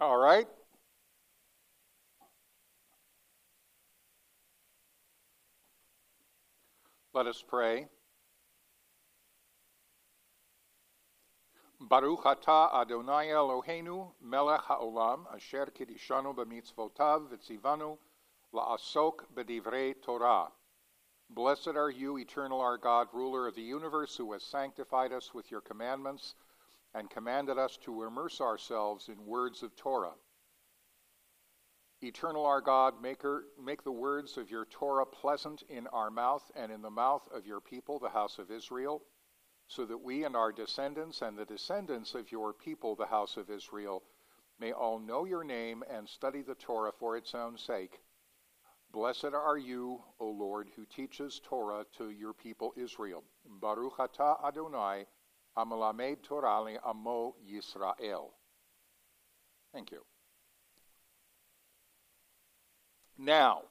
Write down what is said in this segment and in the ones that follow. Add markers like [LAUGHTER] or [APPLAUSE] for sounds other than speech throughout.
All right. Let us pray. Baruch atah Adonai Eloheinu melech haolam asher kidishanu b'mitzvotav v'tzivanu la'asok b'divrei Torah. Blessed are you, eternal our God, ruler of the universe, who has sanctified us with your commandments and commanded us to immerse ourselves in words of Torah. Eternal our God, maker, make the words of your Torah pleasant in our mouth and in the mouth of your people, the house of Israel, so that we and our descendants and the descendants of your people, the house of Israel, may all know your name and study the Torah for its own sake. Blessed are you, O Lord, who teaches Torah to your people Israel. Baruch atah Adonai, amalamed Torah amo Yisrael. Thank you. Now,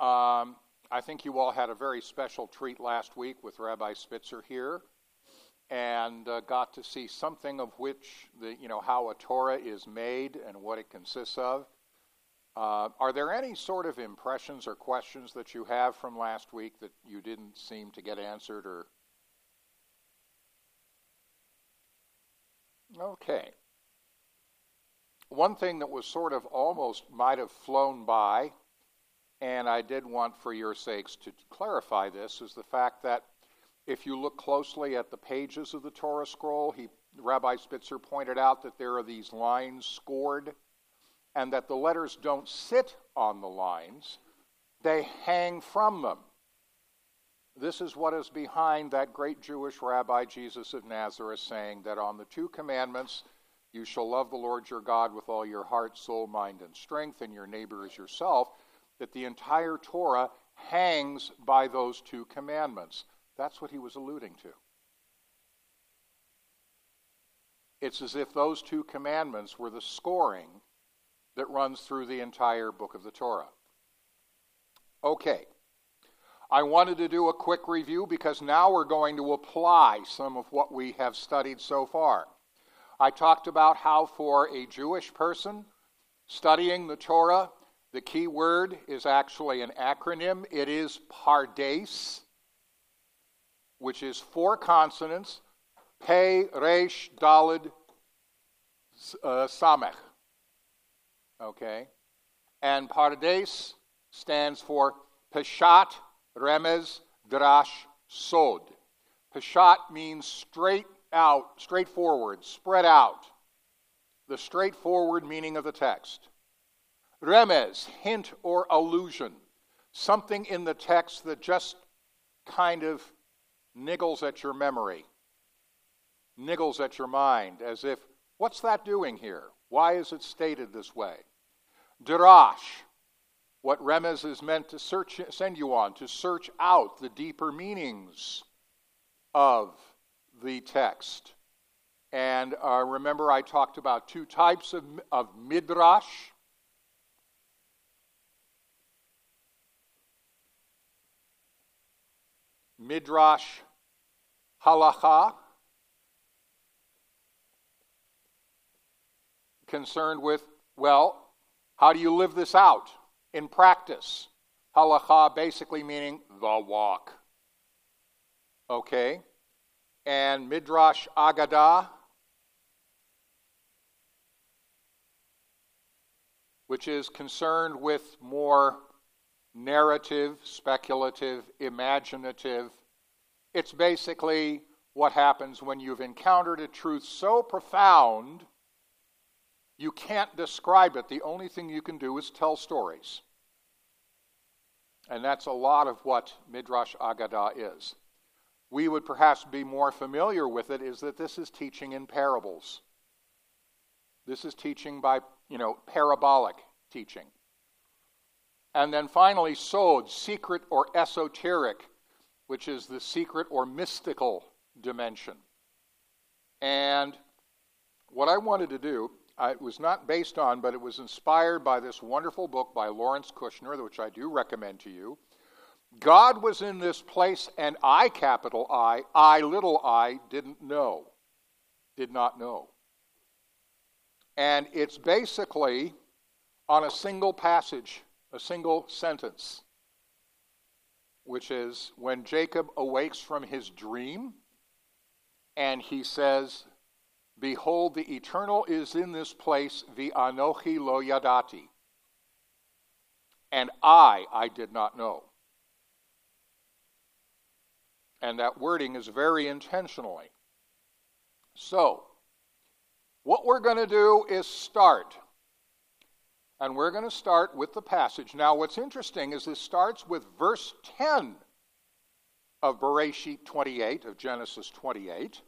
um, I think you all had a very special treat last week with Rabbi Spitzer here, and uh, got to see something of which the you know how a Torah is made and what it consists of. Uh, are there any sort of impressions or questions that you have from last week that you didn't seem to get answered or? Okay one thing that was sort of almost might have flown by, and I did want for your sakes to clarify this, is the fact that if you look closely at the pages of the Torah scroll, he, Rabbi Spitzer pointed out that there are these lines scored, and that the letters don't sit on the lines, they hang from them. This is what is behind that great Jewish rabbi Jesus of Nazareth saying that on the two commandments, you shall love the Lord your God with all your heart, soul, mind, and strength, and your neighbor as yourself. That the entire Torah hangs by those two commandments. That's what he was alluding to. It's as if those two commandments were the scoring that runs through the entire book of the Torah. Okay. I wanted to do a quick review because now we're going to apply some of what we have studied so far. I talked about how, for a Jewish person studying the Torah, the key word is actually an acronym. It is Pardes, which is four consonants Pe, Resh, Dalid, uh, Samech. Okay? And Pardes stands for Peshat, Remez, Drash, Sod. Peshat means straight out, straightforward, spread out. The straightforward meaning of the text. Remez, hint or allusion. Something in the text that just kind of niggles at your memory, niggles at your mind, as if, what's that doing here? Why is it stated this way? Dirash, what Remez is meant to search, send you on, to search out the deeper meanings of the text. And uh, remember, I talked about two types of, of midrash. Midrash halacha, concerned with, well, how do you live this out in practice? Halacha basically meaning the walk. Okay? and Midrash Agadah, which is concerned with more narrative, speculative, imaginative. It's basically what happens when you've encountered a truth so profound you can't describe it. The only thing you can do is tell stories. And that's a lot of what Midrash Agadah is we would perhaps be more familiar with it is that this is teaching in parables. This is teaching by, you know, parabolic teaching. And then finally, sod, secret or esoteric, which is the secret or mystical dimension. And what I wanted to do, it was not based on, but it was inspired by this wonderful book by Lawrence Kushner, which I do recommend to you. God was in this place, and I, capital I, I, little I, didn't know. Did not know. And it's basically on a single passage, a single sentence, which is when Jacob awakes from his dream and he says, Behold, the eternal is in this place, the Anochi lo yadati. And I, I did not know. And that wording is very intentionally. So, what we're going to do is start. And we're going to start with the passage. Now, what's interesting is this starts with verse 10 of Bereshit 28, of Genesis 28.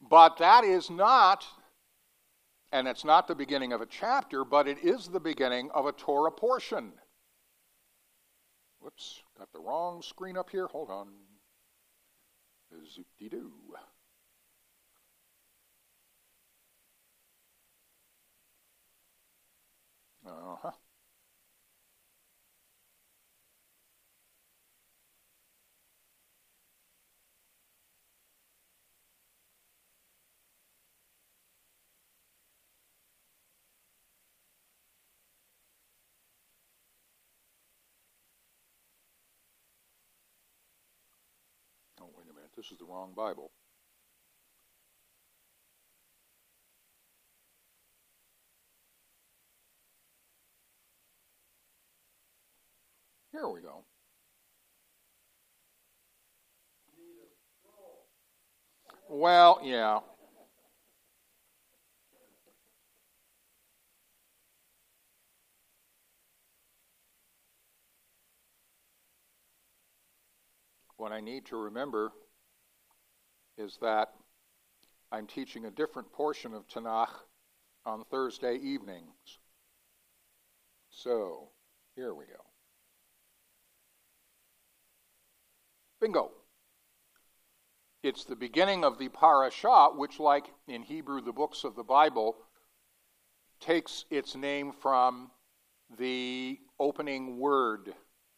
But that is not, and it's not the beginning of a chapter, but it is the beginning of a Torah portion. Whoops, got the wrong screen up here. Hold on. Zoop-de-doo. Uh-huh. Oh, This is the wrong Bible. Here we go. Well, yeah. What I need to remember is that I'm teaching a different portion of Tanakh on Thursday evenings. So, here we go. Bingo. It's the beginning of the parashah, which, like in Hebrew, the books of the Bible, takes its name from the opening word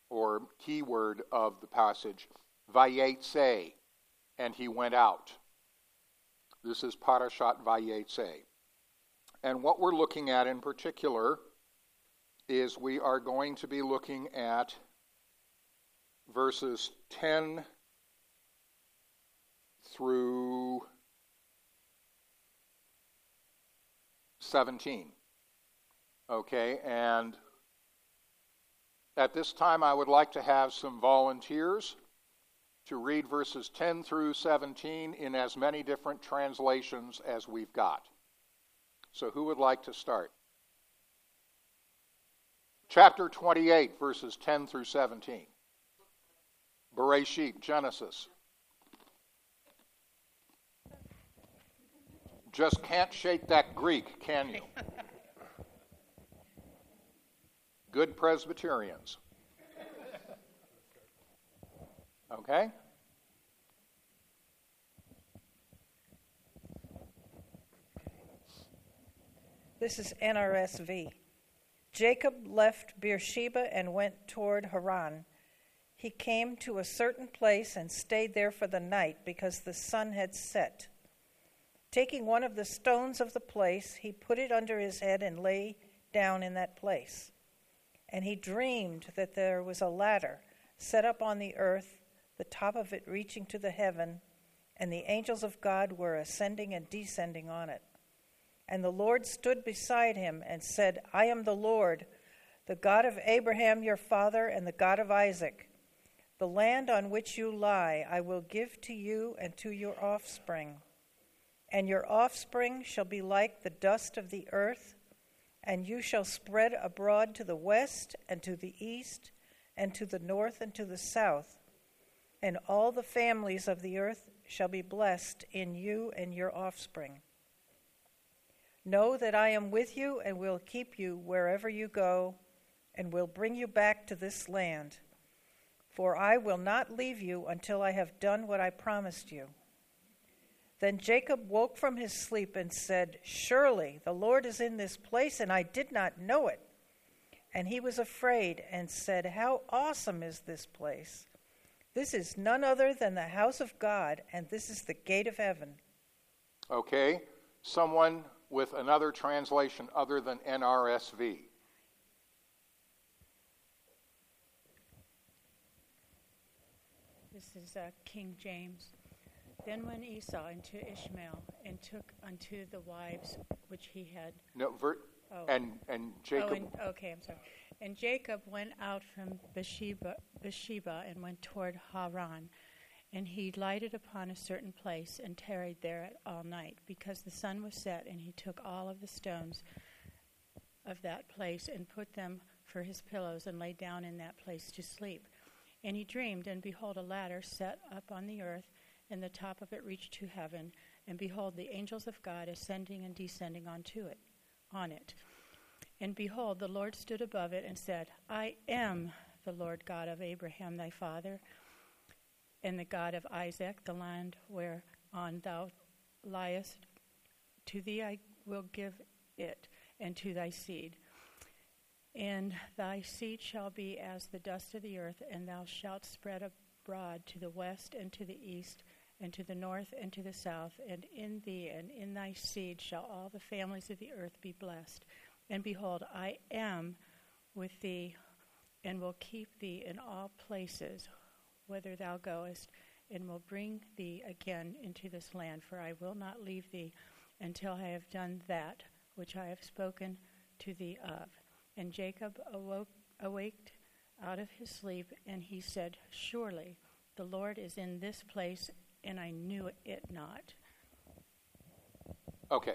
or key word of the passage, Vayetse, and he went out. This is Parashat Vayetse. And what we're looking at in particular is we are going to be looking at verses 10 through 17. Okay, and at this time I would like to have some volunteers to read verses 10 through 17 in as many different translations as we've got. So, who would like to start? Chapter 28, verses 10 through 17. Bereshit, Genesis. Just can't shake that Greek, can you? [LAUGHS] Good Presbyterians. Okay? This is NRSV. Jacob left Beersheba and went toward Haran he came to a certain place and stayed there for the night because the sun had set. Taking one of the stones of the place, he put it under his head and lay down in that place. And he dreamed that there was a ladder set up on the earth, the top of it reaching to the heaven, and the angels of God were ascending and descending on it. And the Lord stood beside him and said, I am the Lord, the God of Abraham your father, and the God of Isaac. The land on which you lie I will give to you and to your offspring. And your offspring shall be like the dust of the earth, and you shall spread abroad to the west and to the east and to the north and to the south. And all the families of the earth shall be blessed in you and your offspring. Know that I am with you and will keep you wherever you go, and will bring you back to this land for I will not leave you until I have done what I promised you. Then Jacob woke from his sleep and said, Surely the Lord is in this place, and I did not know it. And he was afraid and said, How awesome is this place! This is none other than the house of God, and this is the gate of heaven. Okay, someone with another translation other than NRSV? This is uh, King James. Then went Esau into Ishmael and took unto the wives which he had. No, ver- Oh. and and Jacob. Oh, and, okay, I'm sorry. And Jacob went out from Beersheba and went toward Haran. And he lighted upon a certain place and tarried there all night, because the sun was set. And he took all of the stones of that place and put them for his pillows and lay down in that place to sleep. And he dreamed, and behold, a ladder set up on the earth, and the top of it reached to heaven. And behold, the angels of God ascending and descending onto it, on it. And behold, the Lord stood above it and said, I am the Lord God of Abraham thy father, and the God of Isaac, the land whereon thou liest. To thee I will give it, and to thy seed. And thy seed shall be as the dust of the earth, and thou shalt spread abroad to the west and to the east, and to the north and to the south. And in thee and in thy seed shall all the families of the earth be blessed. And behold, I am with thee, and will keep thee in all places whither thou goest, and will bring thee again into this land. For I will not leave thee until I have done that which I have spoken to thee of. And Jacob awoke, awaked out of his sleep, and he said, Surely the Lord is in this place, and I knew it not. Okay.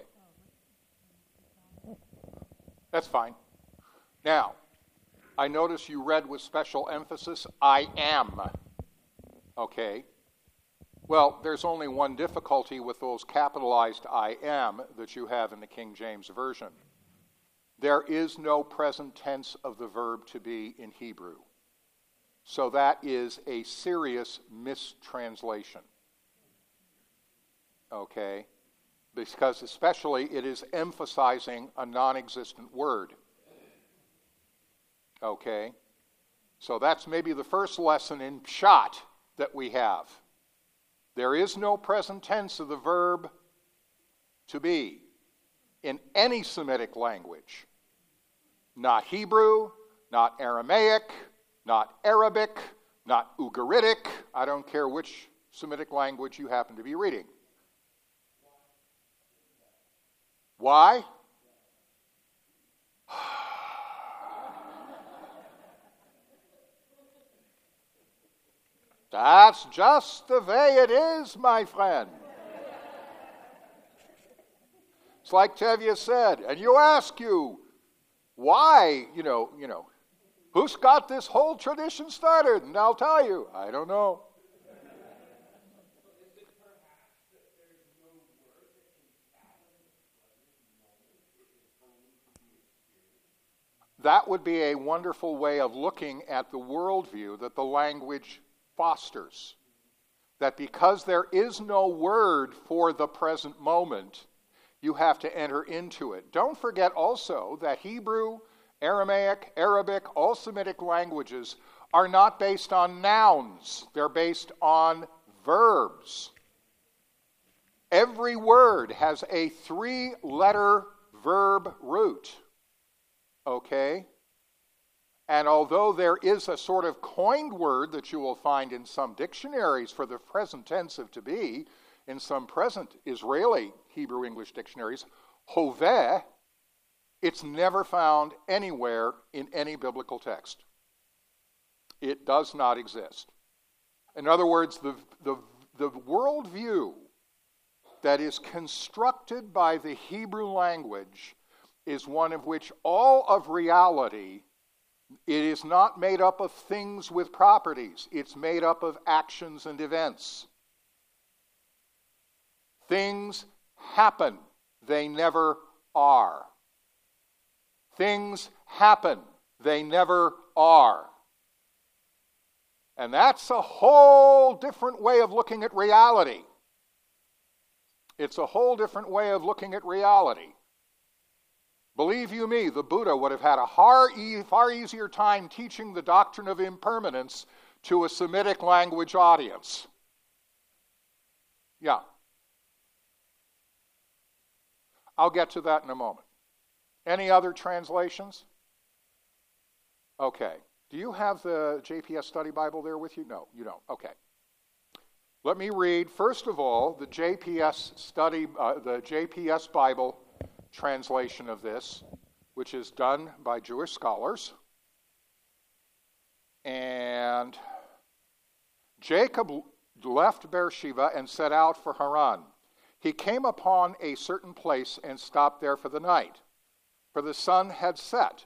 That's fine. Now, I notice you read with special emphasis, I am. Okay. Well, there's only one difficulty with those capitalized I am that you have in the King James Version. There is no present tense of the verb to be in Hebrew. So that is a serious mistranslation. Okay? Because, especially, it is emphasizing a non existent word. Okay? So that's maybe the first lesson in Pshat that we have. There is no present tense of the verb to be in any Semitic language. Not Hebrew, not Aramaic, not Arabic, not Ugaritic. I don't care which Semitic language you happen to be reading. Why? [SIGHS] That's just the way it is, my friend. It's like Tevye said, and you ask you, why, you know, you know, who's got this whole tradition started? And I'll tell you, I don't know. That would be a wonderful way of looking at the worldview that the language fosters. That because there is no word for the present moment, you have to enter into it. Don't forget also that Hebrew, Aramaic, Arabic, all Semitic languages are not based on nouns, they're based on verbs. Every word has a three letter verb root. Okay? And although there is a sort of coined word that you will find in some dictionaries for the present tense of to be, in some present Israeli Hebrew English dictionaries, hoveh, it's never found anywhere in any biblical text. It does not exist. In other words, the, the, the worldview that is constructed by the Hebrew language is one of which all of reality it is not made up of things with properties, it's made up of actions and events. Things happen, they never are. Things happen, they never are. And that's a whole different way of looking at reality. It's a whole different way of looking at reality. Believe you me, the Buddha would have had a far far easier time teaching the doctrine of impermanence to a Semitic language audience. Yeah. I'll get to that in a moment. Any other translations? Okay. Do you have the JPS Study Bible there with you? No, you don't. Okay. Let me read, first of all, the JPS Study, uh, the JPS Bible translation of this, which is done by Jewish scholars. And Jacob left Beersheba and set out for Haran. He came upon a certain place and stopped there for the night, for the sun had set.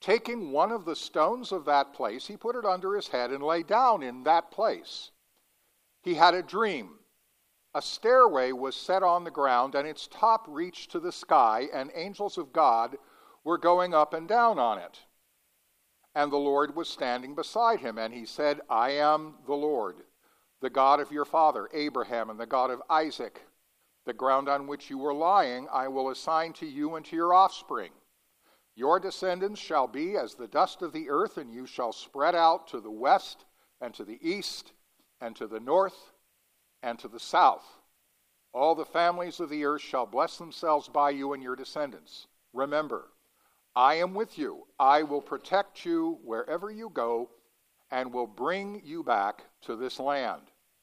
Taking one of the stones of that place, he put it under his head and lay down in that place. He had a dream. A stairway was set on the ground, and its top reached to the sky, and angels of God were going up and down on it. And the Lord was standing beside him, and he said, I am the Lord, the God of your father Abraham, and the God of Isaac. The ground on which you were lying I will assign to you and to your offspring. Your descendants shall be as the dust of the earth, and you shall spread out to the west and to the east and to the north and to the south. All the families of the earth shall bless themselves by you and your descendants. Remember, I am with you. I will protect you wherever you go and will bring you back to this land.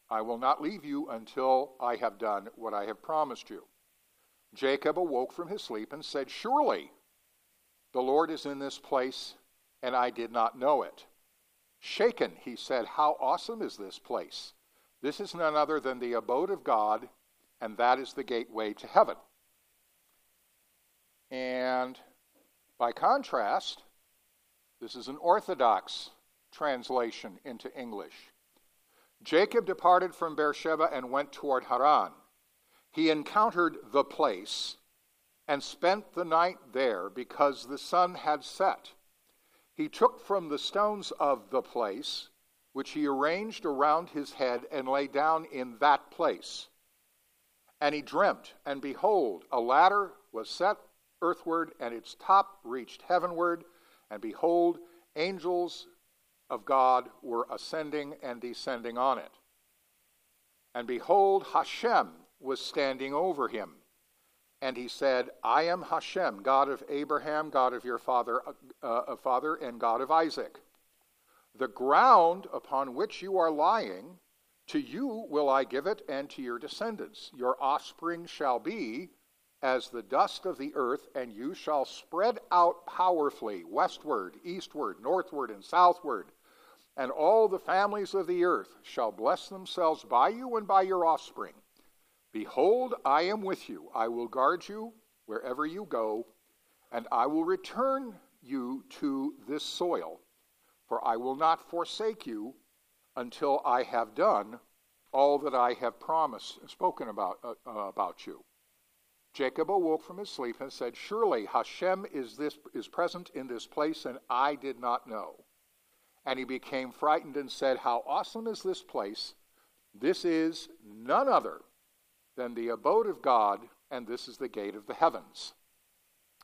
I will not leave you until I have done what I have promised you. Jacob awoke from his sleep and said, Surely the Lord is in this place, and I did not know it. Shaken, he said, How awesome is this place! This is none other than the abode of God, and that is the gateway to heaven. And by contrast, this is an orthodox translation into English. Jacob departed from Beersheba and went toward Haran. He encountered the place and spent the night there because the sun had set. He took from the stones of the place, which he arranged around his head, and lay down in that place. And he dreamt, and behold, a ladder was set earthward, and its top reached heavenward, and behold, angels of God were ascending and descending on it. And behold, Hashem was standing over him. And he said, I am Hashem, God of Abraham, God of your father, uh, uh, father, and God of Isaac. The ground upon which you are lying, to you will I give it, and to your descendants. Your offspring shall be as the dust of the earth, and you shall spread out powerfully westward, eastward, northward, and southward. And all the families of the earth shall bless themselves by you and by your offspring. Behold, I am with you. I will guard you wherever you go, and I will return you to this soil, for I will not forsake you until I have done all that I have promised, and spoken about, uh, uh, about you. Jacob awoke from his sleep and said, Surely Hashem is, this, is present in this place, and I did not know. And he became frightened and said, How awesome is this place! This is none other than the abode of God, and this is the gate of the heavens.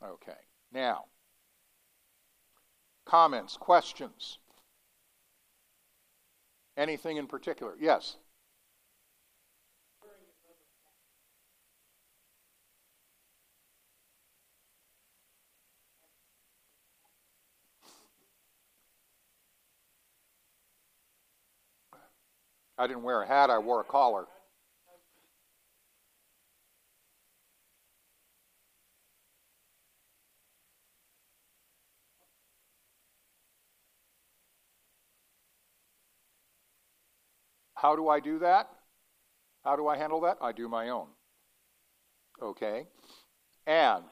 Okay, now, comments, questions? Anything in particular? Yes. I didn't wear a hat, I wore a collar. How do I do that? How do I handle that? I do my own. Okay? And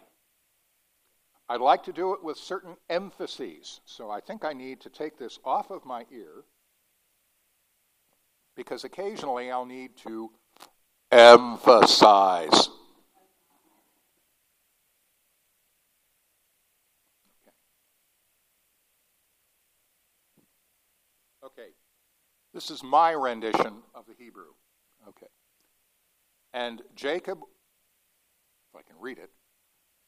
I'd like to do it with certain emphases. So I think I need to take this off of my ear because occasionally I'll need to emphasize. Okay. This is my rendition of the Hebrew. Okay. And Jacob, if I can read it,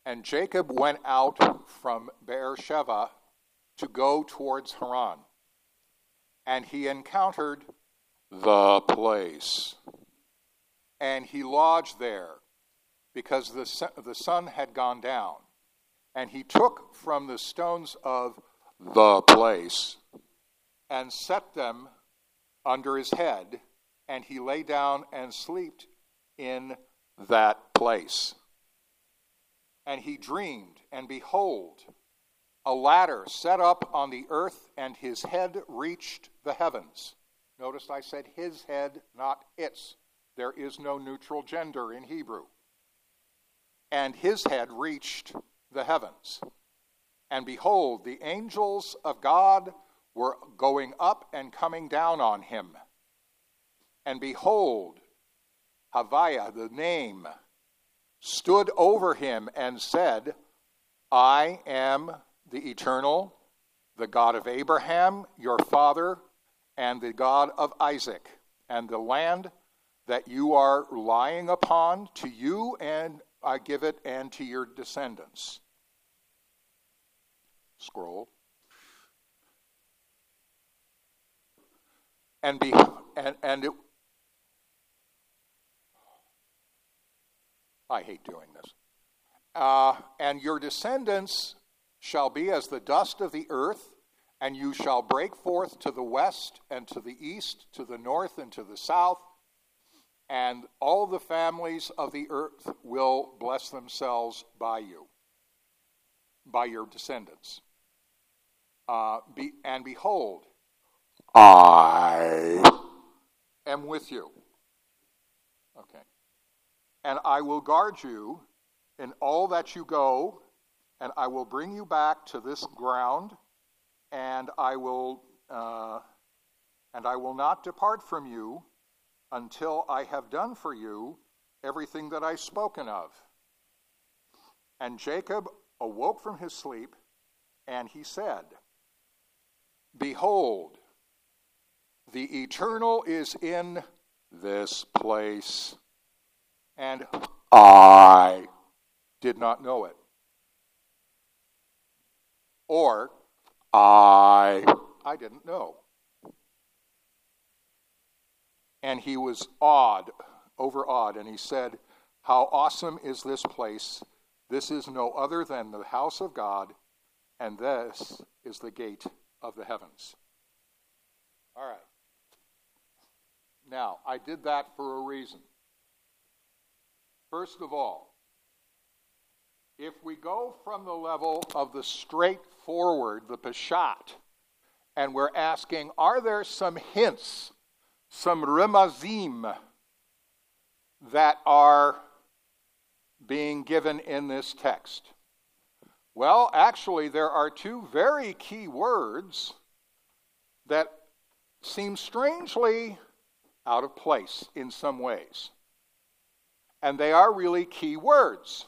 and Jacob went out from Beersheba to go towards Haran. And he encountered the place. And he lodged there. because the, the sun had gone down. And he took from the stones of the place and set them under his head, and he lay down and slept in that place. And he dreamed, and behold, a ladder set up on the earth, and his head reached the heavens. Notice I said his head, not its. There is no neutral gender in Hebrew. And his head reached the heavens. And behold, the angels of God were going up and coming down on him. And behold, Haviah, the name, stood over him and said, I am the eternal, the God of Abraham, your father, and the God of Isaac, and the land that you are lying upon to you and I give it and to your descendants. Scroll. And be and and it, I hate doing this. Uh, and your descendants shall be as the dust of the earth, and you shall break forth to the west and to the east, to the north and to the south, and all the families of the earth will bless themselves by you, by your descendants. Uh, be, and behold, I am with you. Okay. And I will guard you in all that you go, and I will bring you back to this ground, and I will, uh, and I will not depart from you until I have done for you everything that I've spoken of. And Jacob awoke from his sleep, and he said, Behold, the eternal is in this place, and I did not know it. Or, I, I didn't know. And he was awed, overawed, and he said, How awesome is this place! This is no other than the house of God, and this is the gate of the heavens. All right. Now, I did that for a reason. First of all, if we go from the level of the straightforward, the Peshat, and we're asking, are there some hints some remazim that are being given in this text? Well, actually, there are two very key words that seem strangely out of place in some ways. And they are really key words.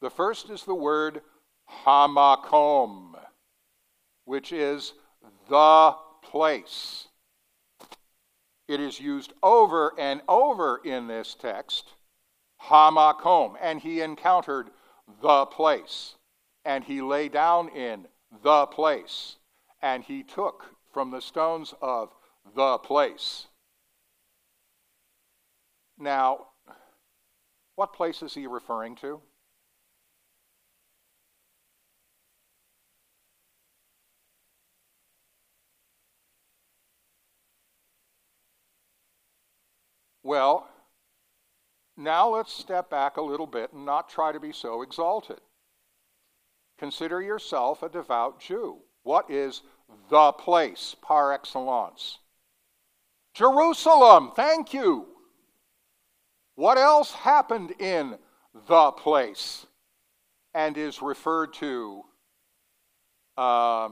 The first is the word hamakom, which is the place. It is used over and over in this text, hamakom, and he encountered the place, and he lay down in the place, and he took from the stones of the place. Now, what place is he referring to? Well, now let's step back a little bit and not try to be so exalted. Consider yourself a devout Jew. What is the place par excellence? Jerusalem, thank you. What else happened in the place and is referred to uh,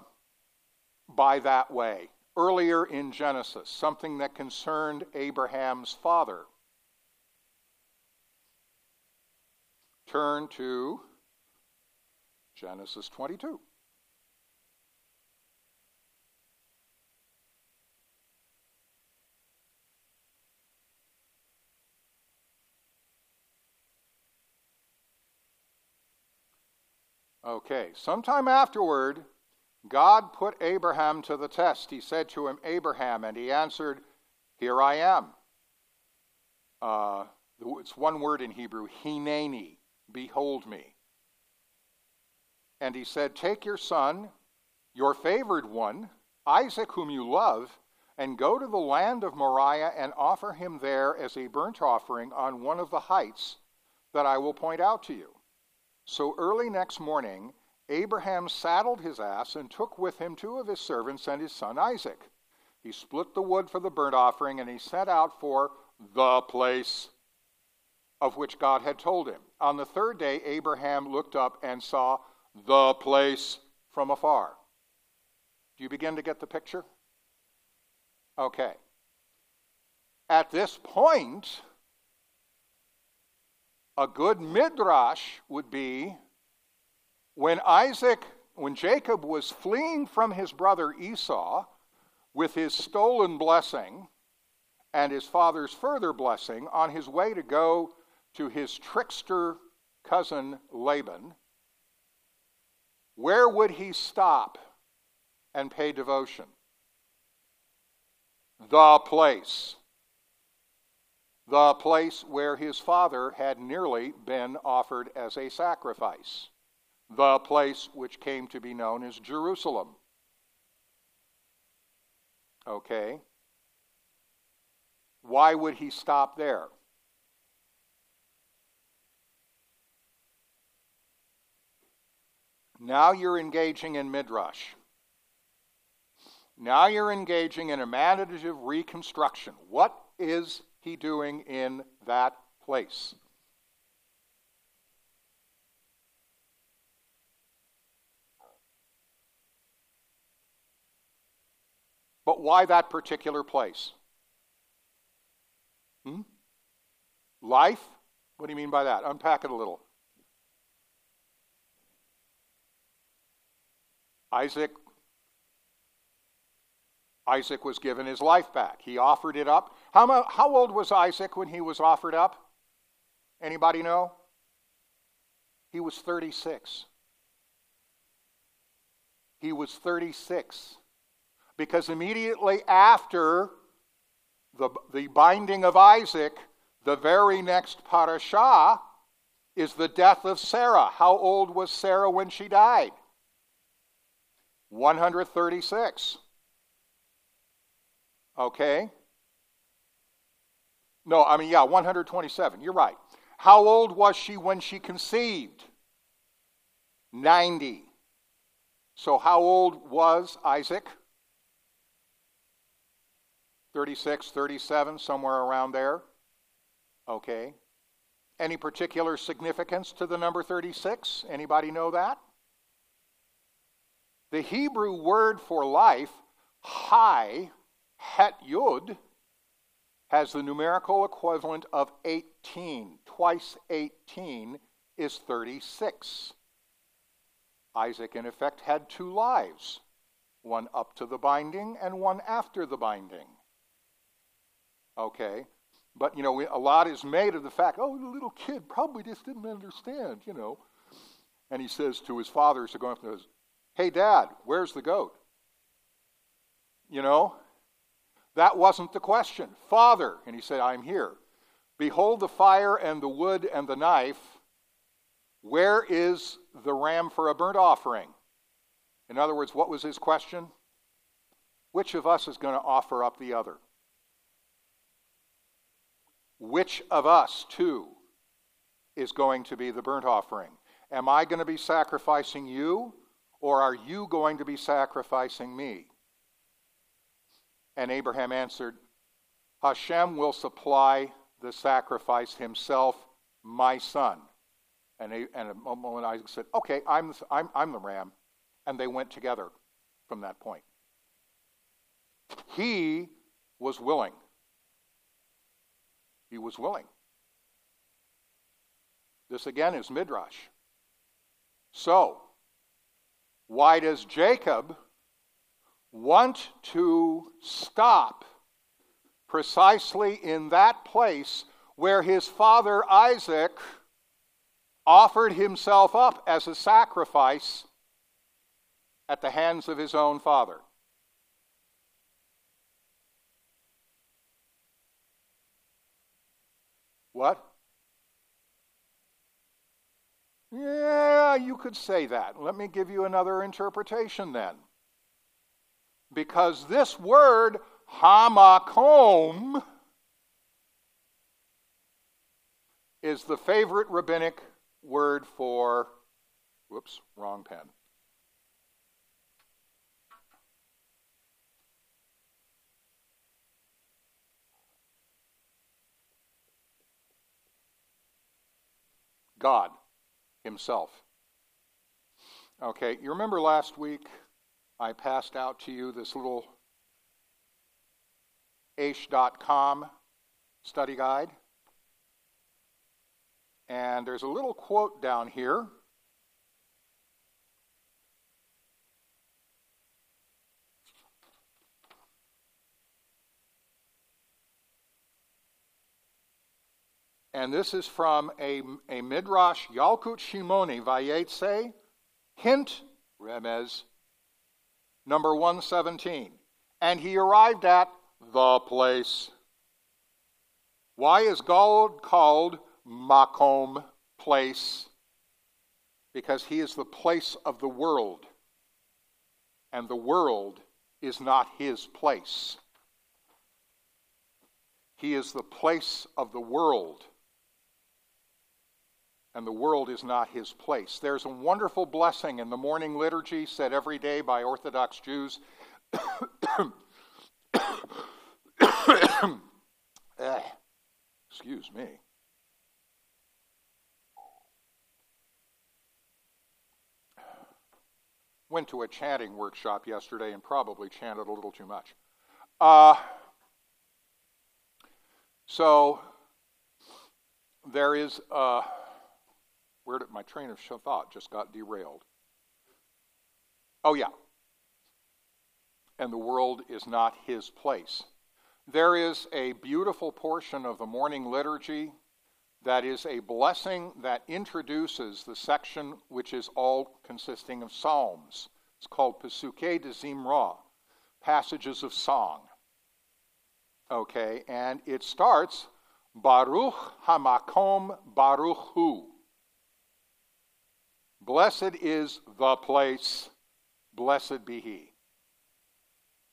by that way? earlier in Genesis, something that concerned Abraham's father. Turn to Genesis 22. Okay, sometime afterward, God put Abraham to the test. He said to him, Abraham, and he answered, Here I am. Uh, It's one word in Hebrew, hineni, behold me. And he said, Take your son, your favored one, Isaac, whom you love, and go to the land of Moriah and offer him there as a burnt offering on one of the heights that I will point out to you. So early next morning, Abraham saddled his ass and took with him two of his servants and his son Isaac. He split the wood for the burnt offering and he set out for the place of which God had told him. On the third day, Abraham looked up and saw the place from afar. Do you begin to get the picture? Okay. At this point, a good midrash would be when Isaac, when Jacob was fleeing from his brother Esau with his stolen blessing and his father's further blessing on his way to go to his trickster cousin Laban, where would he stop and pay devotion? The place. The place where his father had nearly been offered as a sacrifice. The place which came to be known as Jerusalem. Okay? Why would he stop there? Now you're engaging in midrash. Now you're engaging in imaginative reconstruction. What is he doing in that place? But why that particular place? Hmm? Life? What do you mean by that? Unpack it a little. Isaac Isaac was given his life back. He offered it up. How, how old was Isaac when he was offered up? Anybody know? He was 36. He was 36. Because immediately after the, the binding of Isaac, the very next parashah is the death of Sarah. How old was Sarah when she died? 136. Okay? No, I mean, yeah, 127. You're right. How old was she when she conceived? 90. So, how old was Isaac? 36, 37, somewhere around there. Okay. Any particular significance to the number 36? Anybody know that? The Hebrew word for life, chai, het yud, has the numerical equivalent of 18. Twice 18 is 36. Isaac, in effect, had two lives one up to the binding and one after the binding. Okay? But, you know, a lot is made of the fact, oh, the little kid probably just didn't understand, you know. And he says to his father, so going up to his, Hey, Dad, where's the goat? You know? That wasn't the question. Father, and he said, I'm here. Behold the fire and the wood and the knife. Where is the ram for a burnt offering? In other words, what was his question? Which of us is going to offer up the other? Which of us, too, is going to be the burnt offering? Am I going to be sacrificing you or are you going to be sacrificing me? And Abraham answered, Hashem will supply the sacrifice himself, my son. And, and a moment Isaac said, Okay, I'm, I'm, I'm the ram. And they went together from that point. He was willing. He was willing. This again is Midrash. So, why does Jacob want to stop precisely in that place where his father Isaac offered himself up as a sacrifice at the hands of his own father? What? Yeah, you could say that. Let me give you another interpretation then. Because this word, hamakom, is the favorite rabbinic word for, whoops, wrong pen. God Himself. Okay, you remember last week I passed out to you this little aish.com study guide? And there's a little quote down here. And this is from a, a Midrash, Yalkut Shimoni Vayetse, hint, Remez, number 117. And he arrived at the place. Why is God called Makom, place? Because he is the place of the world. And the world is not his place. He is the place of the world and the world is not his place. There's a wonderful blessing in the morning liturgy said every day by Orthodox Jews. [COUGHS] Excuse me. Went to a chanting workshop yesterday and probably chanted a little too much. Uh, so there is. Uh, where did my train of thought just got derailed? Oh, yeah. And the world is not his place. There is a beautiful portion of the morning liturgy that is a blessing that introduces the section which is all consisting of psalms. It's called Pesuke de Zimra, passages of song. Okay, and it starts Baruch Hamakom Baruch Hu. Blessed is the place, blessed be he.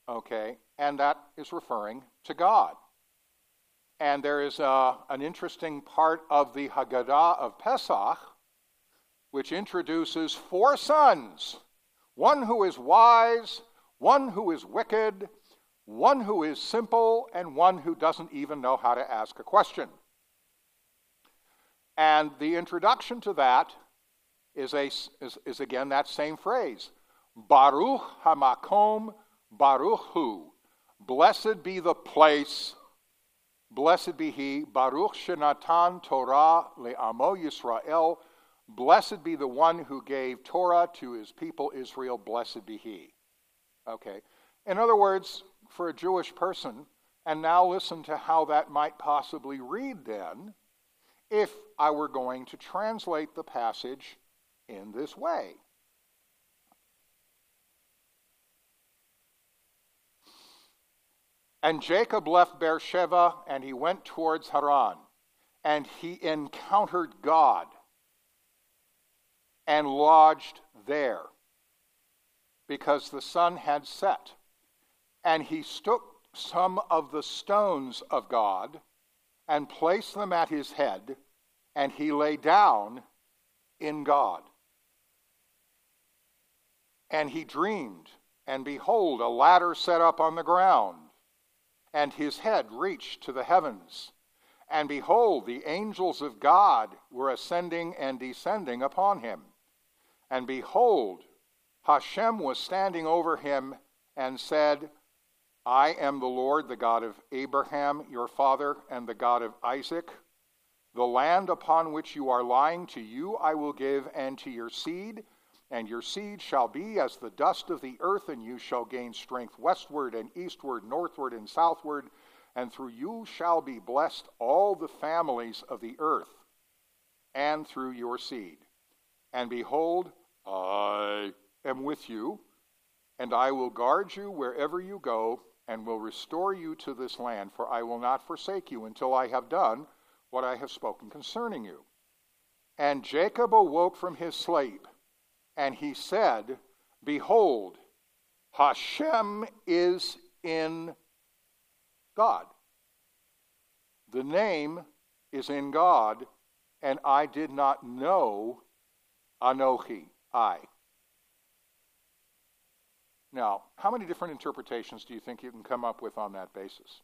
Okay, and that is referring to God. And there is a, uh, an interesting part of the Haggadah of Pesach, which introduces four sons one who is wise, one who is wicked, one who is simple, and one who doesn't even know how to ask a question. And the introduction to that is, a, is, is again that same phrase Baruch Hamakom Baruch Hu. Blessed be the place, blessed be he, Baruch Shenatan Torah Le'amo Yisrael. Blessed be the one who gave Torah to his people Israel, blessed be he. Okay. In other words, for a Jewish person, and now listen to how that might possibly read then, if I were going to translate the passage in this way. And Jacob left Beersheba and he went towards Haran, and he encountered God and lodged there because the sun had set. And he took some of the stones of God and placed them at his head, and he lay down in God. And he dreamed, and behold, a ladder set up on the ground, and his head reached to the heavens. And behold, the angels of God were ascending and descending upon him. And behold, Hashem was standing over him and said, I am the Lord, the God of Abraham, your father, and the God of Isaac. The land upon which you are lying to you I will give, and to your seed and your seed shall be as the dust of the earth, and you shall gain strength westward and eastward, northward and southward, and through you shall be blessed all the families of the earth, and through your seed. And behold, I am with you, and I will guard you wherever you go, and will restore you to this land, for I will not forsake you until I have done what I have spoken concerning you. And Jacob awoke from his sleep, and he said, Behold, Hashem is in God. The name is in God, and I did not know Anochi, I. Now, how many different interpretations do you think you can come up with on that basis?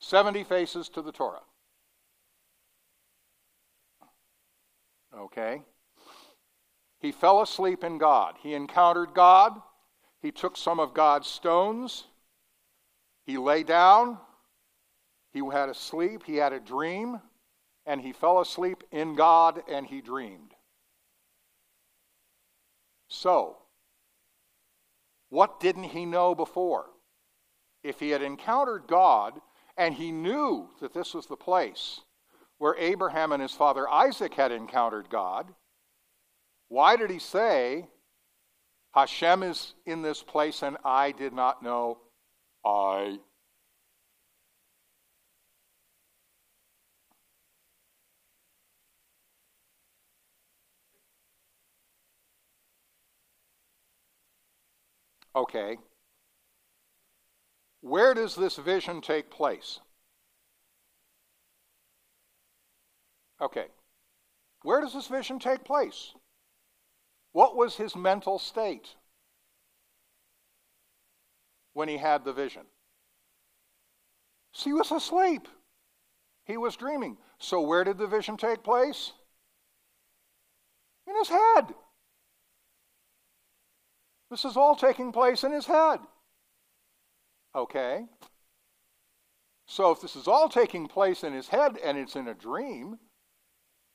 70 faces to the Torah. Okay? He fell asleep in God. He encountered God. He took some of God's stones. He lay down. He had a sleep. He had a dream. And he fell asleep in God and he dreamed. So, what didn't he know before? If he had encountered God and he knew that this was the place where Abraham and his father Isaac had encountered God, why did he say, Hashem is in this place and I did not know? I. Okay. Where does this vision take place? Okay. Where does this vision take place? What was his mental state when he had the vision? So he was asleep. He was dreaming. So where did the vision take place? In his head. This is all taking place in his head. Okay? So if this is all taking place in his head and it's in a dream,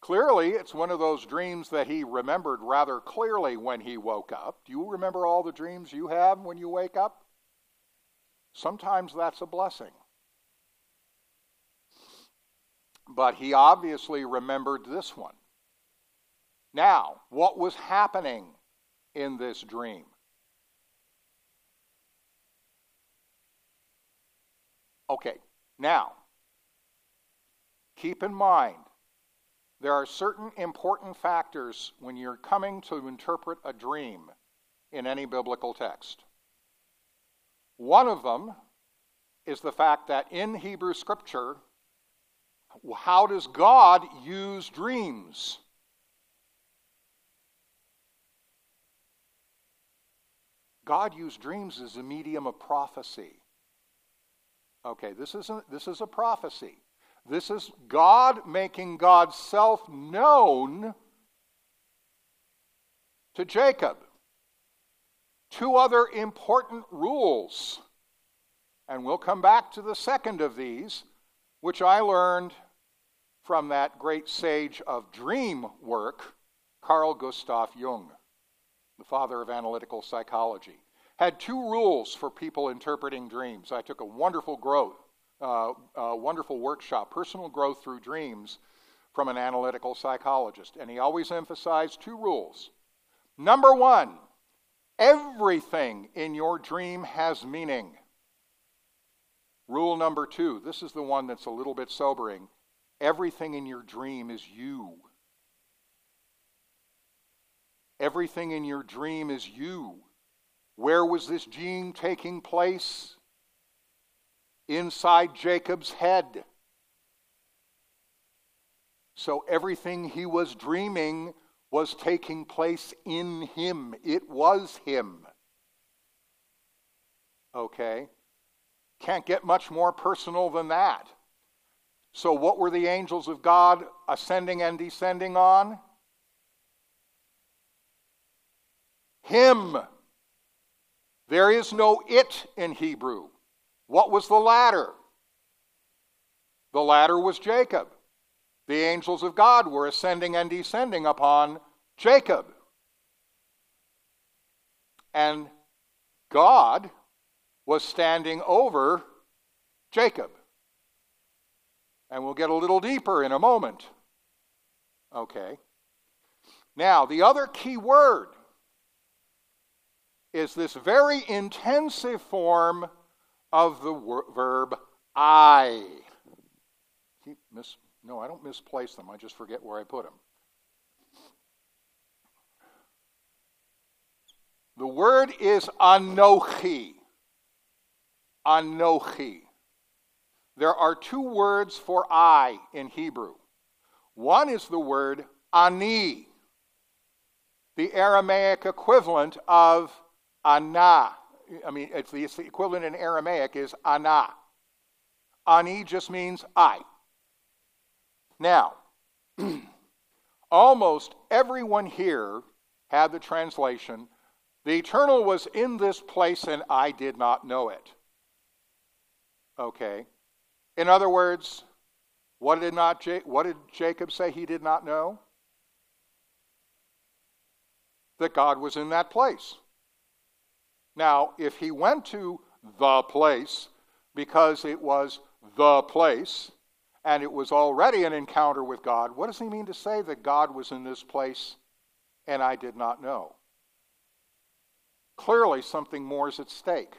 Clearly, it's one of those dreams that he remembered rather clearly when he woke up. Do you remember all the dreams you have when you wake up? Sometimes that's a blessing. But he obviously remembered this one. Now, what was happening in this dream? Okay, now, keep in mind there are certain important factors when you're coming to interpret a dream in any biblical text. One of them is the fact that in Hebrew scripture, how does God use dreams? God used dreams as a medium of prophecy. Okay, this is this is a prophecy. This is God making God's self known to Jacob. Two other important rules. And we'll come back to the second of these, which I learned from that great sage of dream work, Carl Gustav Jung, the father of analytical psychology. Had two rules for people interpreting dreams. I took a wonderful growth uh, wonderful workshop, Personal Growth Through Dreams, from an analytical psychologist. And he always emphasized two rules. Number one, everything in your dream has meaning. Rule number two, this is the one that's a little bit sobering everything in your dream is you. Everything in your dream is you. Where was this dream taking place? Inside Jacob's head. So everything he was dreaming was taking place in him. It was him. Okay? Can't get much more personal than that. So, what were the angels of God ascending and descending on? Him. There is no it in Hebrew. What was the ladder? The ladder was Jacob. The angels of God were ascending and descending upon Jacob. And God was standing over Jacob. And we'll get a little deeper in a moment. Okay. Now, the other key word is this very intensive form of the verb I. keep mis no, I don't misplace them. I just forget where I put them. The word is anochi. Anochi. There are two words for I in Hebrew. One is the word ani, the Aramaic equivalent of ana. I mean, it's the, it's the equivalent in Aramaic is ana. Ani just means I. Now, [CLEARS THROAT] almost everyone here had the translation, the eternal was in this place and I did not know it. Okay. In other words, what did, not, what did Jacob say he did not know? That God was in that place. Now, if he went to the place because it was the place and it was already an encounter with God, what does he mean to say that God was in this place and I did not know? Clearly, something more is at stake.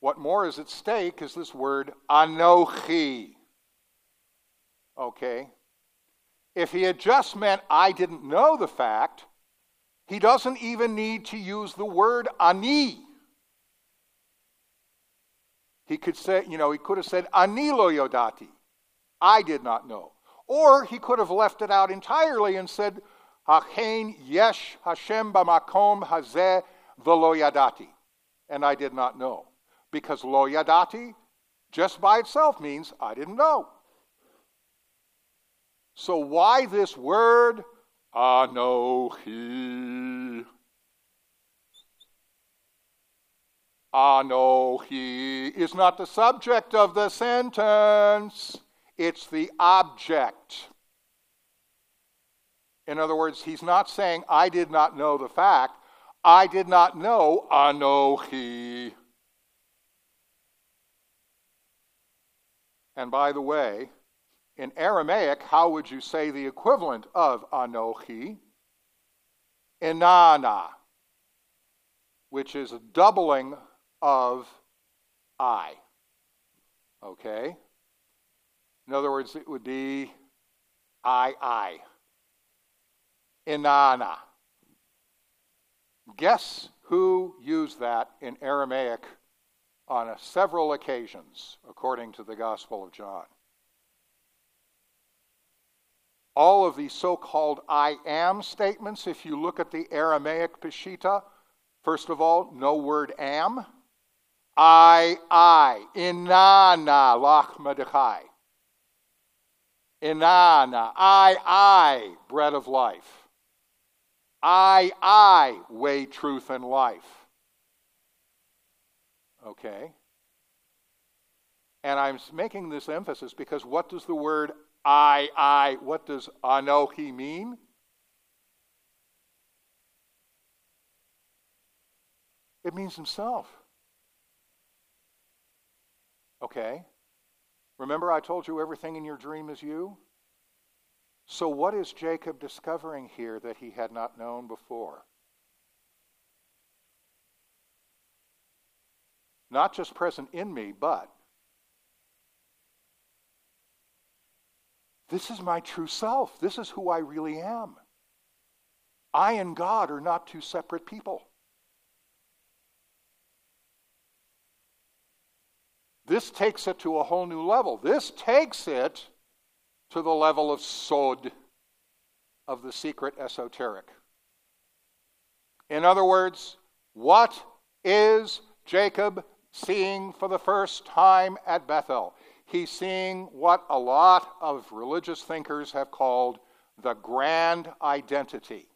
What more is at stake is this word anochi. Okay? If he had just meant I didn't know the fact, he doesn't even need to use the word ani. He could say, you know, he could have said anilo yodati. I did not know. Or he could have left it out entirely and said, Hachein yesh Hashem b'makom hazeh v'lo yadati. And I did not know. Because lo yadati just by itself means I didn't know. So why this word Anohi? Anohi is not the subject of the sentence, it's the object. In other words, he's not saying, I did not know the fact. I did not know Anohi. And by the way, in Aramaic, how would you say the equivalent of Anochi? Inanna, which is a doubling of I. Okay? In other words, it would be I, I. Inanna. Guess who used that in Aramaic on several occasions, according to the Gospel of John? All of these so called I am statements, if you look at the Aramaic Peshitta, first of all, no word am. I, I, inana lach medechai. Inana, I, I, bread of life. I, I, way, truth, and life. Okay? And I'm making this emphasis because what does the word I, I, what does Anohi mean? It means himself. Okay? Remember, I told you everything in your dream is you? So, what is Jacob discovering here that he had not known before? Not just present in me, but This is my true self. This is who I really am. I and God are not two separate people. This takes it to a whole new level. This takes it to the level of sod, of the secret esoteric. In other words, what is Jacob seeing for the first time at Bethel? He's seeing what a lot of religious thinkers have called the grand identity.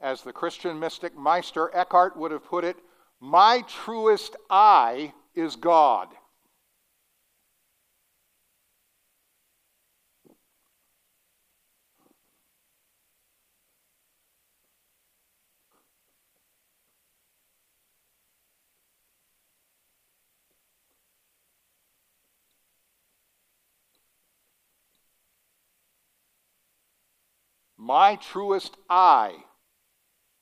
As the Christian mystic Meister Eckhart would have put it, my truest I is God. My truest I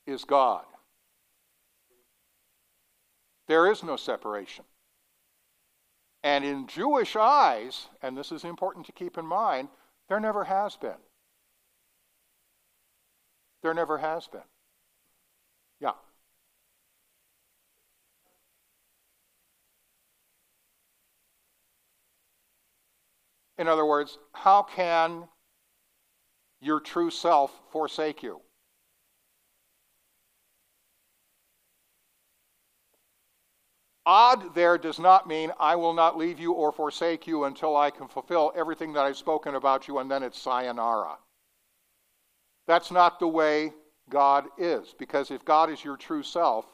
is God. There is no separation. And in Jewish eyes, and this is important to keep in mind, there never has been. There never has been. Yeah. In other words, how can your true self forsake you? Odd there does not mean I will not leave you or forsake you until I can fulfill everything that I've spoken about you, and then it's sayonara. That's not the way God is, because if God is your true self,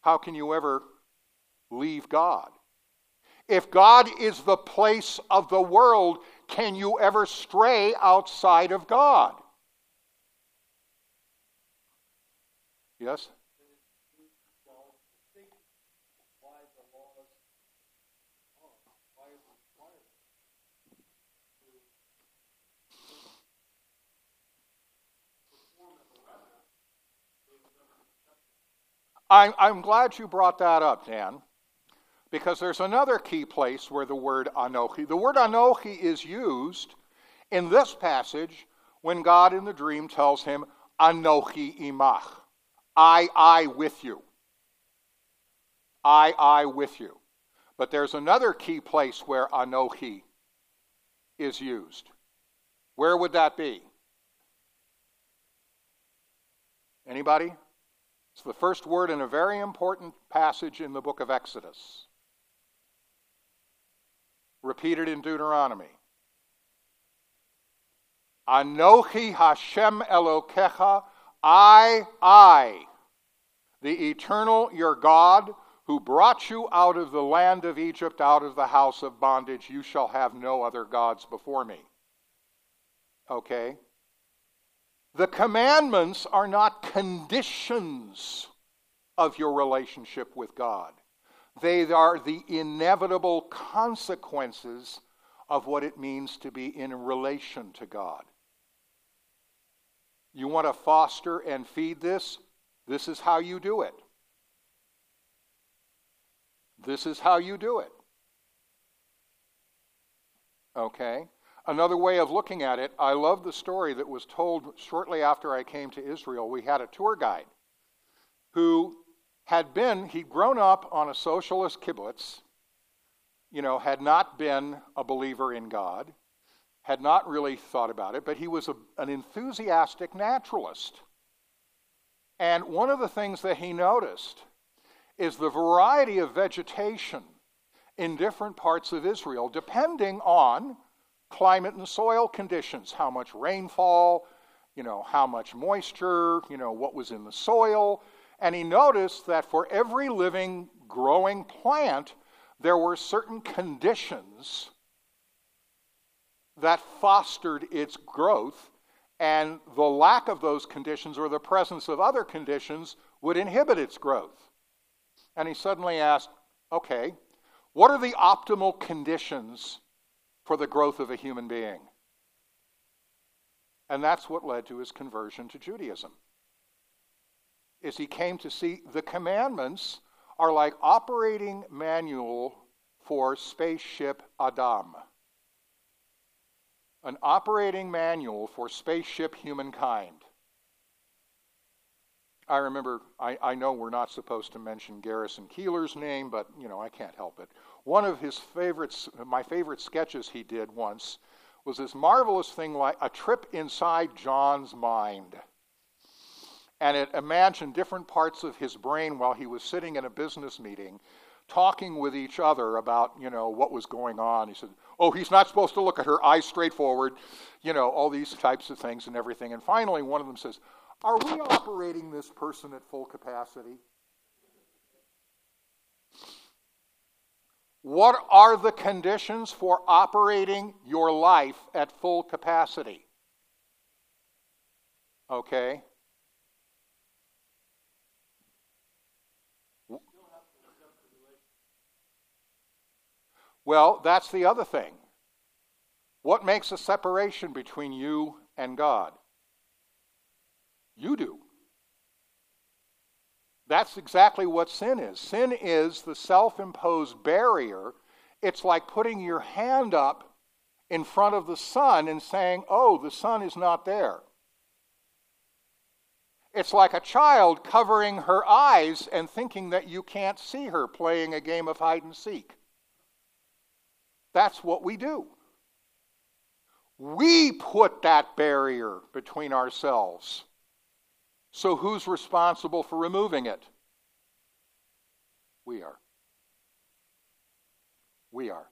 how can you ever leave God? If God is the place of the world, can you ever stray outside of God? Yes? I'm, glad you brought that up, Dan, because there's another key place where the word anochi, the word anochi is used in this passage when God in the dream tells him, Anochi imach, I, I with you. I, I with you. But there's another key place where anochi is used. Where would that be? Anybody? It's the first word in a very important passage in the book of Exodus, repeated in Deuteronomy. Anochi Hashem Elokecha, I, I, the eternal your God, who brought you out of the land of Egypt, out of the house of bondage. You shall have no other gods before me. Okay? The commandments are not conditions of your relationship with God. They are the inevitable consequences of what it means to be in relation to God. You want to foster and feed this? This is how you do it. This is how you do it. Okay? Another way of looking at it, I love the story that was told shortly after I came to Israel. We had a tour guide who had been, he'd grown up on a socialist kibbutz, you know, had not been a believer in God, had not really thought about it, but he was a, an enthusiastic naturalist. And one of the things that he noticed is the variety of vegetation in different parts of Israel, depending on climate and soil conditions, how much rainfall, you know, how much moisture, you know, what was in the soil. And he noticed that for every living, growing plant, there were certain conditions that fostered its growth, and the lack of those conditions or the presence of other conditions would inhibit its growth. And he suddenly asked, okay, what are the optimal conditions for the growth of a human being. And that's what led to his conversion to Judaism. Is he came to see the commandments are like operating manual for spaceship Adam. An operating manual for spaceship humankind. I remember, I, I know we're not supposed to mention Garrison Keillor's name, but, you know, I can't help it. One of his favorites, my favorite sketches he did once, was this marvelous thing like a trip inside John's mind. And it imagined different parts of his brain while he was sitting in a business meeting, talking with each other about, you know, what was going on. He said, Oh, he's not supposed to look at her, eyes straight forward, you know, all these types of things and everything. And finally, one of them says, are we operating this person at full capacity? What are the conditions for operating your life at full capacity? Okay? Well, that's the other thing. What makes a separation between you and God? You do. That's exactly what sin is. Sin is the self imposed barrier. It's like putting your hand up in front of the sun and saying, Oh, the sun is not there. It's like a child covering her eyes and thinking that you can't see her playing a game of hide and seek. That's what we do. We put that barrier between ourselves. So who's responsible for removing it? We are. We are.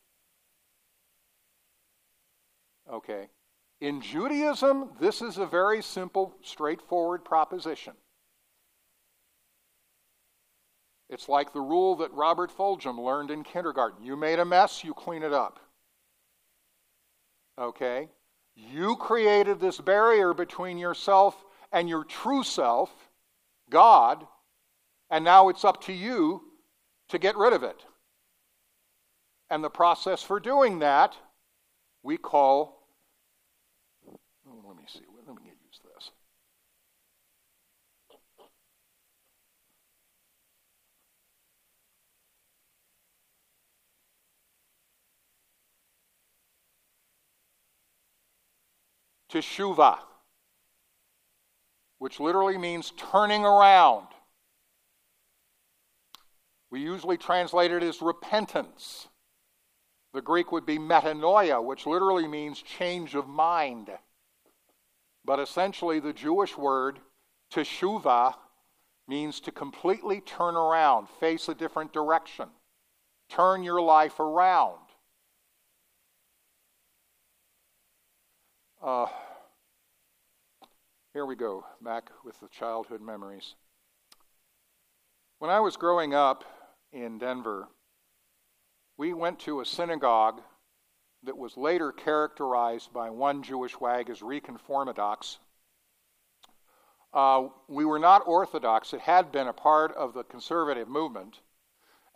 Okay. In Judaism, this is a very simple, straightforward proposition. It's like the rule that Robert Fulghum learned in kindergarten you made a mess, you clean it up. Okay? You created this barrier between yourself and your true self, God, and now it's up to you to get rid of it. And the process for doing that we call, let me see, let me use this. Teshuvah, which literally means turning around. We usually translate it as repentance. The Greek would be metanoia, which literally means change of mind. But essentially, the Jewish word teshuvah means to completely turn around, face a different direction, turn your life around. Uh, here we go, back with the childhood memories. When I was growing up in Denver, we went to a synagogue that was later characterized by one Jewish wag as reconformadox. Uh, we were not Orthodox. It had been a part of the conservative movement.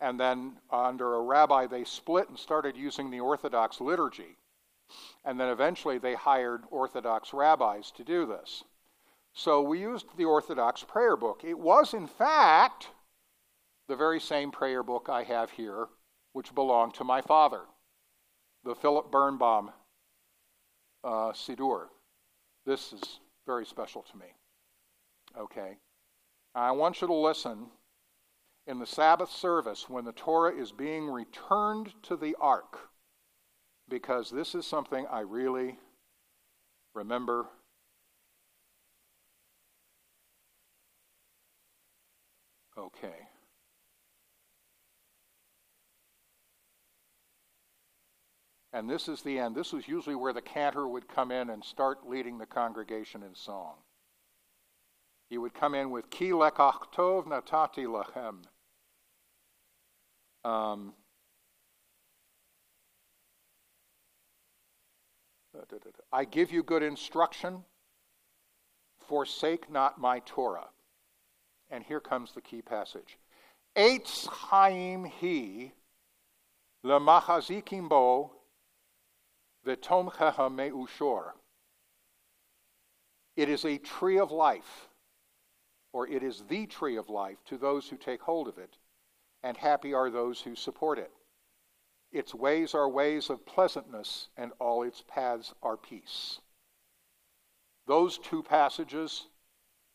And then, under a rabbi, they split and started using the Orthodox liturgy. And then eventually they hired Orthodox rabbis to do this. So we used the Orthodox prayer book. It was, in fact, the very same prayer book I have here, which belonged to my father, the Philip Birnbaum uh, Siddur. This is very special to me. Okay? I want you to listen in the Sabbath service when the Torah is being returned to the ark, because this is something I really remember Okay. And this is the end. This was usually where the cantor would come in and start leading the congregation in song. He would come in with Ki lekach tov natati lachem. Um, I give you good instruction. Forsake not my Torah. And here comes the key passage. Eitz Chaim he lemachazikim bo v'tomcheha me'ushor. It is a tree of life, or it is the tree of life to those who take hold of it, and happy are those who support it. Its ways are ways of pleasantness, and all its paths are peace. Those two passages,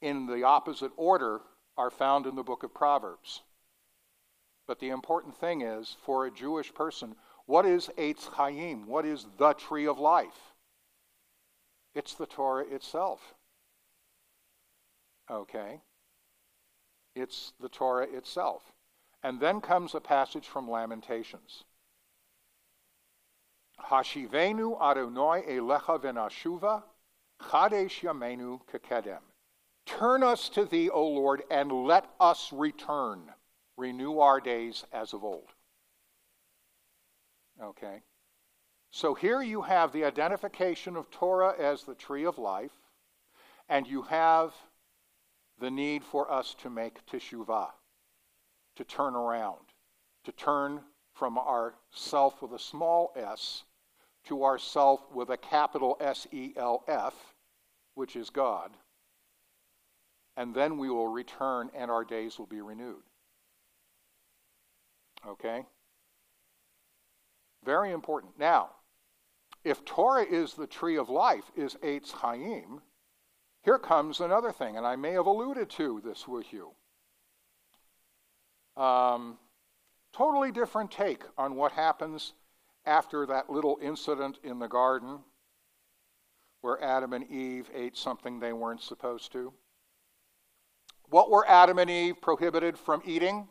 in the opposite order, are found in the book of Proverbs. But the important thing is, for a Jewish person, what is Eitz Chaim? What is the tree of life? It's the Torah itself. Okay? It's the Torah itself. And then comes a passage from Lamentations. Hashivenu Adonai elecha venashuva, chadesh yamenu kekedem. Turn us to thee, O Lord, and let us return. Renew our days as of old. Okay? So here you have the identification of Torah as the tree of life, and you have the need for us to make teshuvah, to turn around, to turn from our self with a small s to our self with a capital S E L F, which is God and then we will return and our days will be renewed. Okay? Very important. Now, if Torah is the tree of life, is Eitz Chaim, here comes another thing, and I may have alluded to this with you. Um, totally different take on what happens after that little incident in the garden where Adam and Eve ate something they weren't supposed to. What were Adam and Eve prohibited from eating?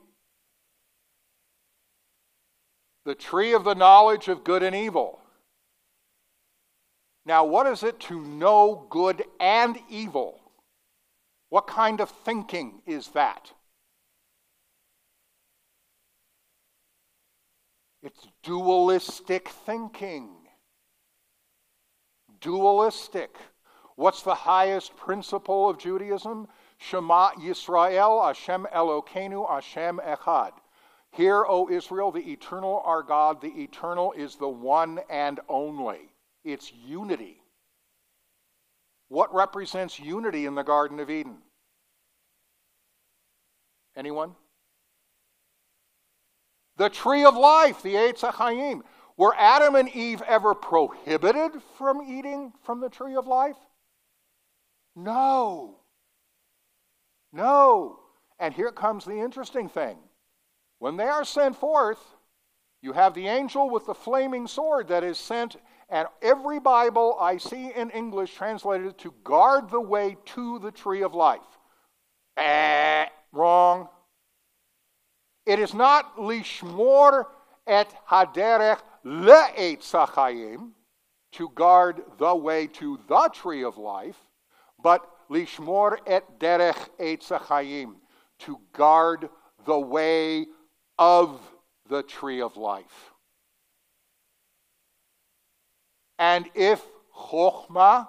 The tree of the knowledge of good and evil. Now, what is it to know good and evil? What kind of thinking is that? It's dualistic thinking. Dualistic. What's the highest principle of Judaism? Shema Yisrael, Hashem Elokeinu, Hashem Echad. Hear, O Israel, the eternal our God, the eternal is the one and only. It's unity. What represents unity in the Garden of Eden? Anyone? The tree of life, the Eitz HaChaim. Were Adam and Eve ever prohibited from eating from the tree of life? No. No. And here comes the interesting thing. When they are sent forth, you have the angel with the flaming sword that is sent, and every Bible I see in English translated to guard the way to the tree of life. Eh, wrong. It is not lishmor et haderech le'etzachayim, to guard the way to the tree of life, but lishmor et derech etzachayim, to guard the way of the tree of life. And if chokhmah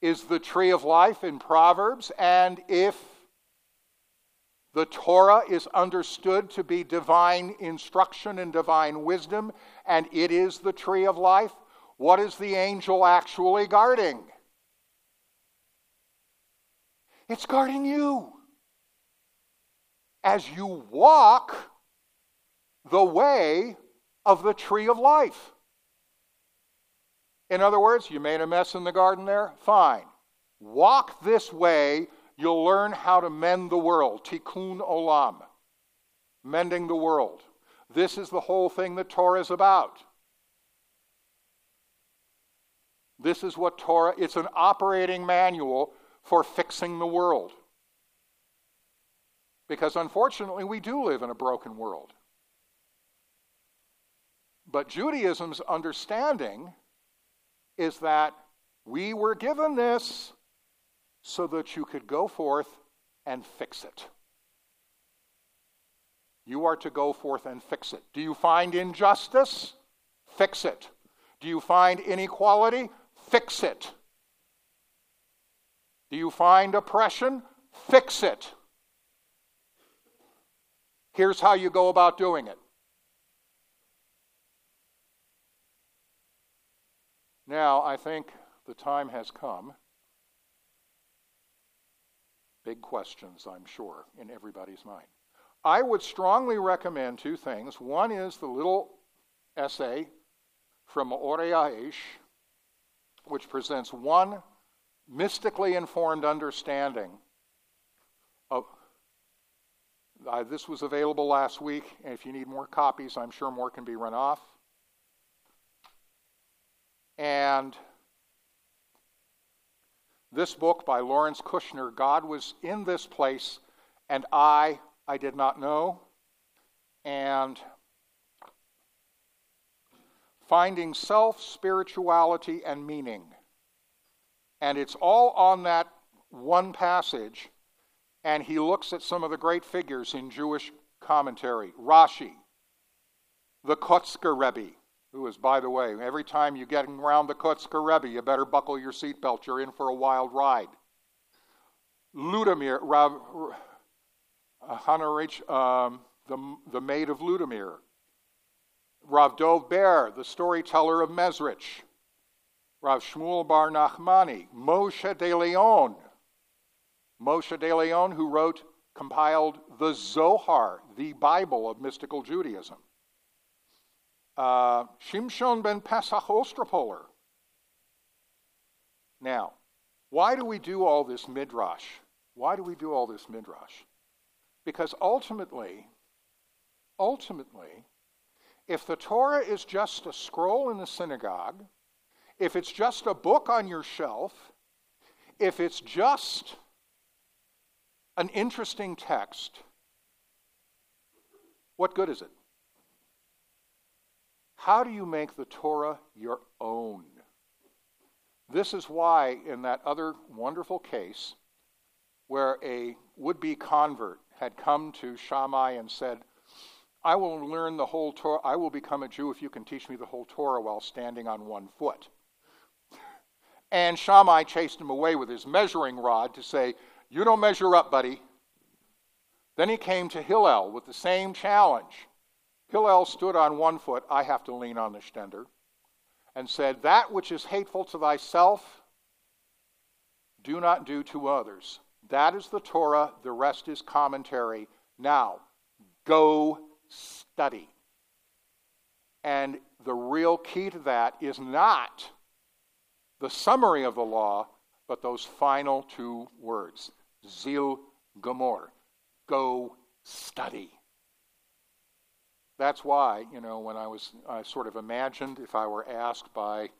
is the tree of life in Proverbs, and if the Torah is understood to be divine instruction and divine wisdom, and it is the tree of life. What is the angel actually guarding? It's guarding you. As you walk the way of the tree of life. In other words, you made a mess in the garden there? Fine. Walk this way you'll learn how to mend the world. Tikkun olam. Mending the world. This is the whole thing that Torah is about. This is what Torah, it's an operating manual for fixing the world. Because unfortunately, we do live in a broken world. But Judaism's understanding is that we were given this so that you could go forth and fix it. You are to go forth and fix it. Do you find injustice? Fix it. Do you find inequality? Fix it. Do you find oppression? Fix it. Here's how you go about doing it. Now, I think the time has come Big questions, I'm sure, in everybody's mind. I would strongly recommend two things. One is the little essay from Orei Ha'esh, which presents one mystically informed understanding of. Uh, this was available last week, and if you need more copies, I'm sure more can be run off. And this book by Lawrence Kushner, God was in this place, and I, I did not know. And finding self, spirituality, and meaning. And it's all on that one passage. And he looks at some of the great figures in Jewish commentary Rashi, the Kotzker Rebbe, who is, by the way, every time you get around the Kotzker Rebbe, you better buckle your seatbelt. You're in for a wild ride. Ludimir, Rav, uh, um, the, the maid of Ludimir. Rav Dov Ber, the storyteller of Moshe de Leon, Moshe de Leon who wrote, compiled the Zohar, the Bible of mystical Judaism. Uh, Shimshon ben Pesach Ostropoler. Now, why do we do all this midrash? Why do we do all this midrash? Because ultimately, ultimately, if the Torah is just a scroll in the synagogue, if it's just a book on your shelf, if it's just an interesting text, what good is it? How do you make the Torah your own? This is why, in that other wonderful case, where a would be convert had come to Shammai and said, I will learn the whole Torah, I will become a Jew if you can teach me the whole Torah while standing on one foot. And Shammai chased him away with his measuring rod to say, You don't measure up, buddy. Then he came to Hillel with the same challenge. Hillel stood on one foot, I have to lean on the stender, and said, That which is hateful to thyself, do not do to others. That is the Torah, the rest is commentary. Now, go study. And the real key to that is not the summary of the law, but those final two words Zil Gomor. Go study. That's why, you know, when I was, I sort of imagined if I were asked by,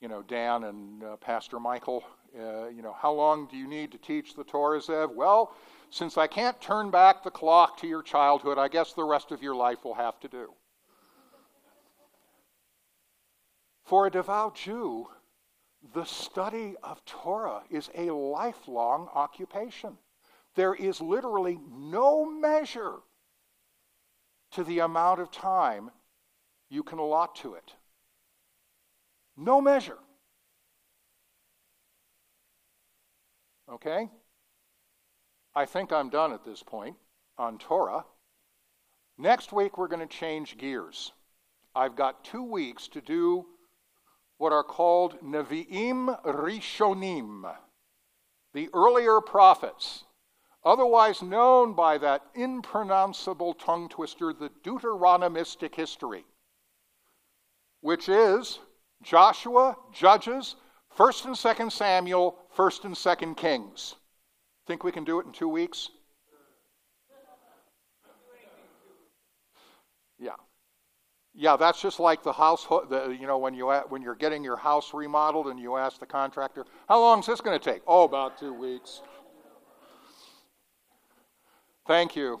you know, Dan and uh, Pastor Michael, uh, you know, how long do you need to teach the Torah, Zev? Well, since I can't turn back the clock to your childhood, I guess the rest of your life will have to do. For a devout Jew, the study of Torah is a lifelong occupation. There is literally no measure to the amount of time you can allot to it. No measure. Okay? I think I'm done at this point on Torah. Next week, we're going to change gears. I've got two weeks to do what are called Nevi'im Rishonim, the earlier prophets, otherwise known by that impronounceable tongue twister, the Deuteronomistic history, which is Joshua, Judges, 1st and 2nd Samuel, 1st and 2nd Kings. Think we can do it in two weeks? Yeah. Yeah, that's just like the house. The, you know, when you when you're getting your house remodeled and you ask the contractor, "How long is this going to take?" Oh, about two weeks. Thank you.